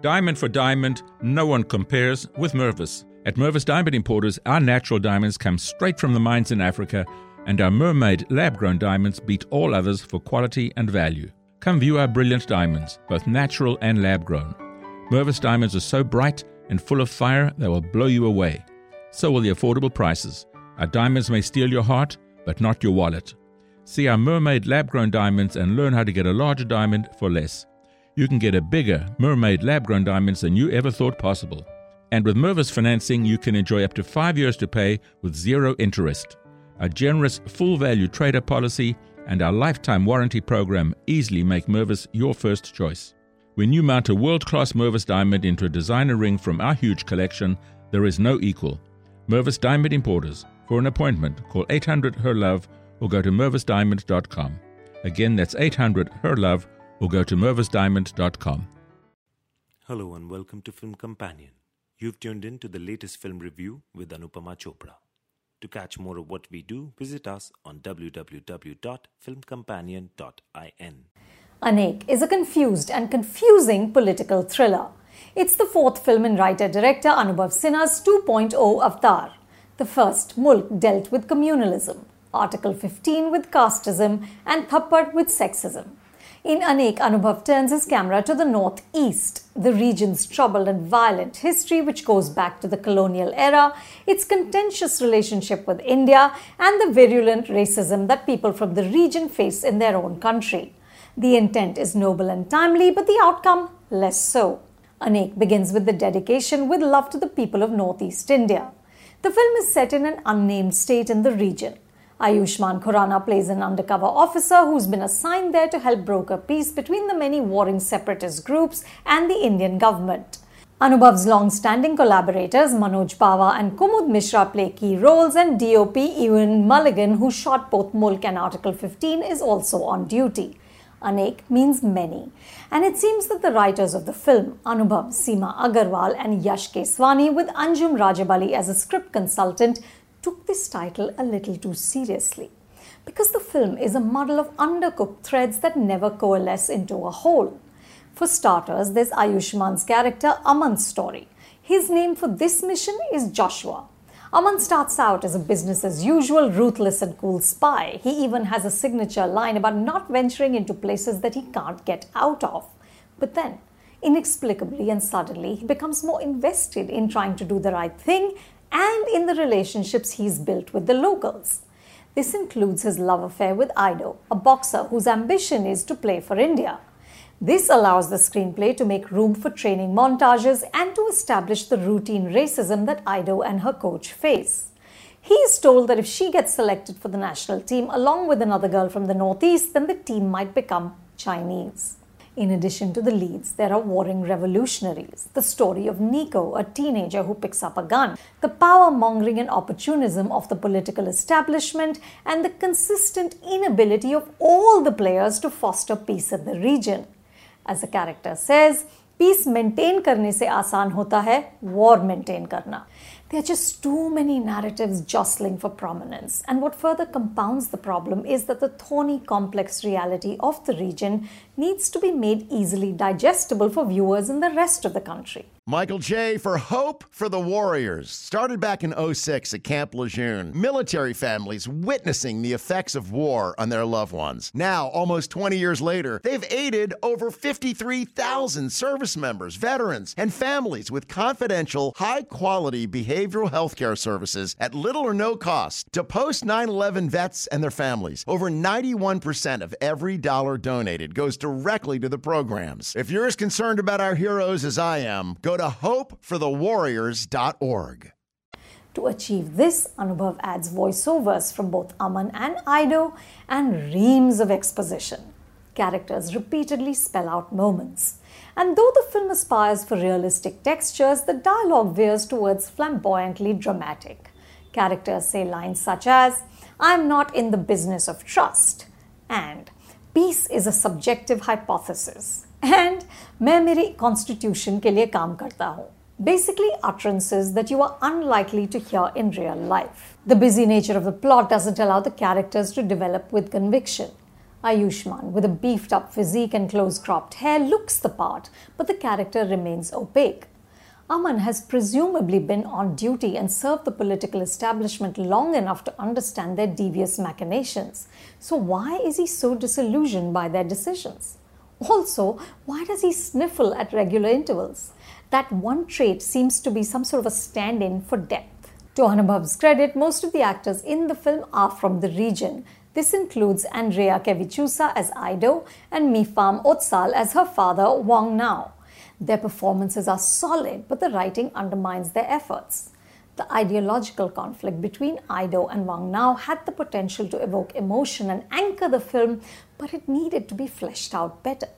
Diamond for diamond, no one compares with Mervis. At Mervis Diamond Importers, our natural diamonds come straight from the mines in Africa, and our mermaid lab grown diamonds beat all others for quality and value. Come view our brilliant diamonds, both natural and lab grown. Mervis diamonds are so bright and full of fire they will blow you away. So will the affordable prices. Our diamonds may steal your heart, but not your wallet. See our mermaid lab grown diamonds and learn how to get a larger diamond for less. You can get a bigger mermaid lab grown diamonds than you ever thought possible. And with Mervis financing, you can enjoy up to five years to pay with zero interest. A generous full value trader policy and our lifetime warranty program easily make Mervis your first choice. When you mount a world class Mervis diamond into a designer ring from our huge collection, there is no equal. Mervis Diamond Importers. For an appointment, call 800 HER LOVE or go to mervisdiamond.com. Again, that's 800 HER LOVE or go to mervisdiamond.com. Hello and welcome to Film Companion. You've tuned in to the latest film review with Anupama Chopra. To catch more of what we do, visit us on www.filmcompanion.in. Anek is a confused and confusing political thriller. It's the fourth film in writer director Anubhav Sinha's 2.0 Avatar. The first, Mulk, dealt with communalism, Article 15 with casteism, and Thappad with sexism. In Anek, Anubhav turns his camera to the northeast, the region's troubled and violent history, which goes back to the colonial era, its contentious relationship with India, and the virulent racism that people from the region face in their own country. The intent is noble and timely, but the outcome less so. Anek begins with the dedication with love to the people of northeast India. The film is set in an unnamed state in the region. Ayushmann Khurrana plays an undercover officer who's been assigned there to help broker peace between the many warring separatist groups and the Indian government. Anubhav's long-standing collaborators Manoj Pahwa and Kumud Mishra play key roles and DOP Ewan Mulligan, who shot both Mulk and Article 15, is also on duty. Anek means many. And it seems that the writers of the film, Anubhav, Seema Agarwal, and Yash Keswani, with Anjum Rajabali as a script consultant, took this title a little too seriously. Because the film is a muddle of undercooked threads that never coalesce into a whole. For starters, there's Ayushmann's character Aman's story. His name for this mission is Joshua. Aman starts out as a business as usual, ruthless and cool spy. He even has a signature line about not venturing into places that he can't get out of. But then, inexplicably and suddenly, he becomes more invested in trying to do the right thing and in the relationships he's built with the locals. This includes his love affair with Ido, a boxer whose ambition is to play for India. This allows the screenplay to make room for training montages and to establish the routine racism that Ido and her coach face. He is told that if she gets selected for the national team along with another girl from the Northeast, then the team might become Chinese. In addition to the leads, there are warring revolutionaries. The story of Nico, a teenager who picks up a gun, the power mongering and opportunism of the political establishment, and the consistent inability of all the players to foster peace in the region. As the character says, peace maintain करने से आसान होता है war maintain करना. there are just too many narratives jostling for prominence, and what further compounds the problem is that the thorny, complex reality of the region needs to be made easily digestible for viewers in the rest of the country. Michael J. for Hope for the Warriors. Started back in 06 at Camp Lejeune. Military families witnessing the effects of war on their loved ones. Now, almost 20 years later, they've aided over 53,000 service members, veterans, and families with confidential, high quality behavioral health care services at little or no cost to post 9 11 vets and their families. Over 91% of every dollar donated goes directly to the programs. If you're as concerned about our heroes as I am, go to hopeforthewarriors.org. To achieve this, Anubhav adds voiceovers from both Aman and Ido and reams of exposition. Characters repeatedly spell out moments. And though the film aspires for realistic textures, the dialogue veers towards flamboyantly dramatic. Characters say lines such as, I'm not in the business of trust, and peace is a subjective hypothesis, and मैं मेरी constitution के लिए काम करता हूँ. Basically, utterances that you are unlikely to hear in real life. The busy nature of the plot doesn't allow the characters to develop with conviction. Ayushmann, with a beefed up physique and close cropped hair, looks the part, but the character remains opaque. Aman has presumably been on duty and served the political establishment long enough to understand their devious machinations. So, why is he so disillusioned by their decisions? Also, why does he sniffle at regular intervals? That one trait seems to be some sort of a stand in for depth. To Anubhav's credit, most of the actors in the film are from the region. This includes Andrea Kevichusa as Ido and Mipham Otsal as her father, Wang Nao. Their performances are solid, but the writing undermines their efforts. The ideological conflict between Ido and Wang Nao had the potential to evoke emotion and anchor the film, but it needed to be fleshed out better.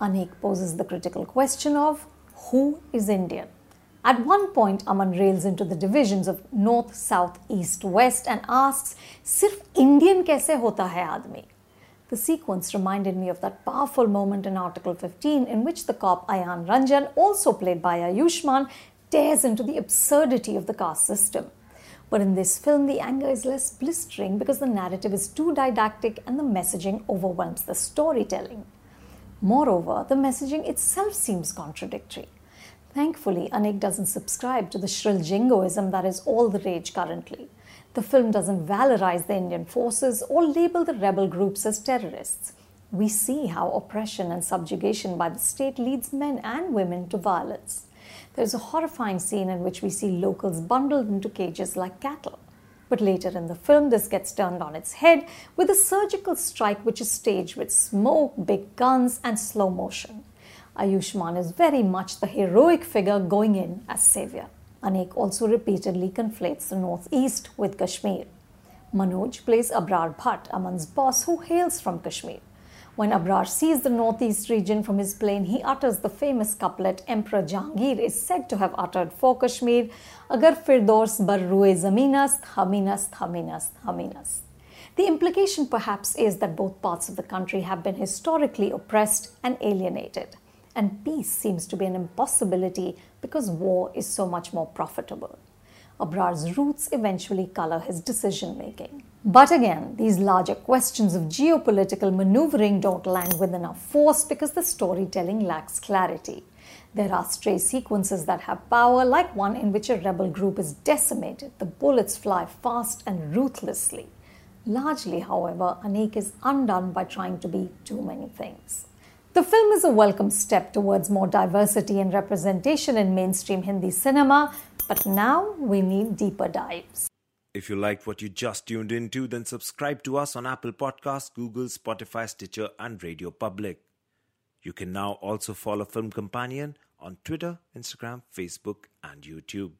Anek poses the critical question of who is Indian? At one point, Aman rails into the divisions of north, south, east, west and asks, Sirf Indian kaise hota hai aadmi? The sequence reminded me of that powerful moment in Article 15 in which the cop Ayan Ranjan, also played by Ayushmann, tears into the absurdity of the caste system. But in this film, the anger is less blistering because the narrative is too didactic and the messaging overwhelms the storytelling. Moreover, the messaging itself seems contradictory. Thankfully, Anek doesn't subscribe to the shrill jingoism that is all the rage currently. The film doesn't valorize the Indian forces or label the rebel groups as terrorists. We see how oppression and subjugation by the state leads men and women to violence. There's a horrifying scene in which we see locals bundled into cages like cattle. But later in the film, this gets turned on its head with a surgical strike which is staged with smoke, big guns, and slow motion. Ayushmann is very much the heroic figure going in as savior. Anek also repeatedly conflates the northeast with Kashmir. Manoj plays Abrar Bhatt, Aman's boss, who hails from Kashmir. When Abrar sees the northeast region from his plane, he utters the famous couplet Emperor Jahangir is said to have uttered for Kashmir, Agar Firdos bar ruye zaminast, haminast, haminast, haminast. The implication perhaps is that both parts of the country have been historically oppressed and alienated and peace seems to be an impossibility because war is so much more profitable. Abrar's roots eventually color his decision making. But again, these larger questions of geopolitical maneuvering don't land with enough force because the storytelling lacks clarity. There are stray sequences that have power, like one in which a rebel group is decimated. The bullets fly fast and ruthlessly. Largely, however, Anek is undone by trying to be too many things. The film is a welcome step towards more diversity and representation in mainstream Hindi cinema, but now we need deeper dives. If you liked what you just tuned into, then subscribe to us on Apple Podcasts, Google, Spotify, Stitcher, and Radio Public. You can now also follow Film Companion on Twitter, Instagram, Facebook, and YouTube.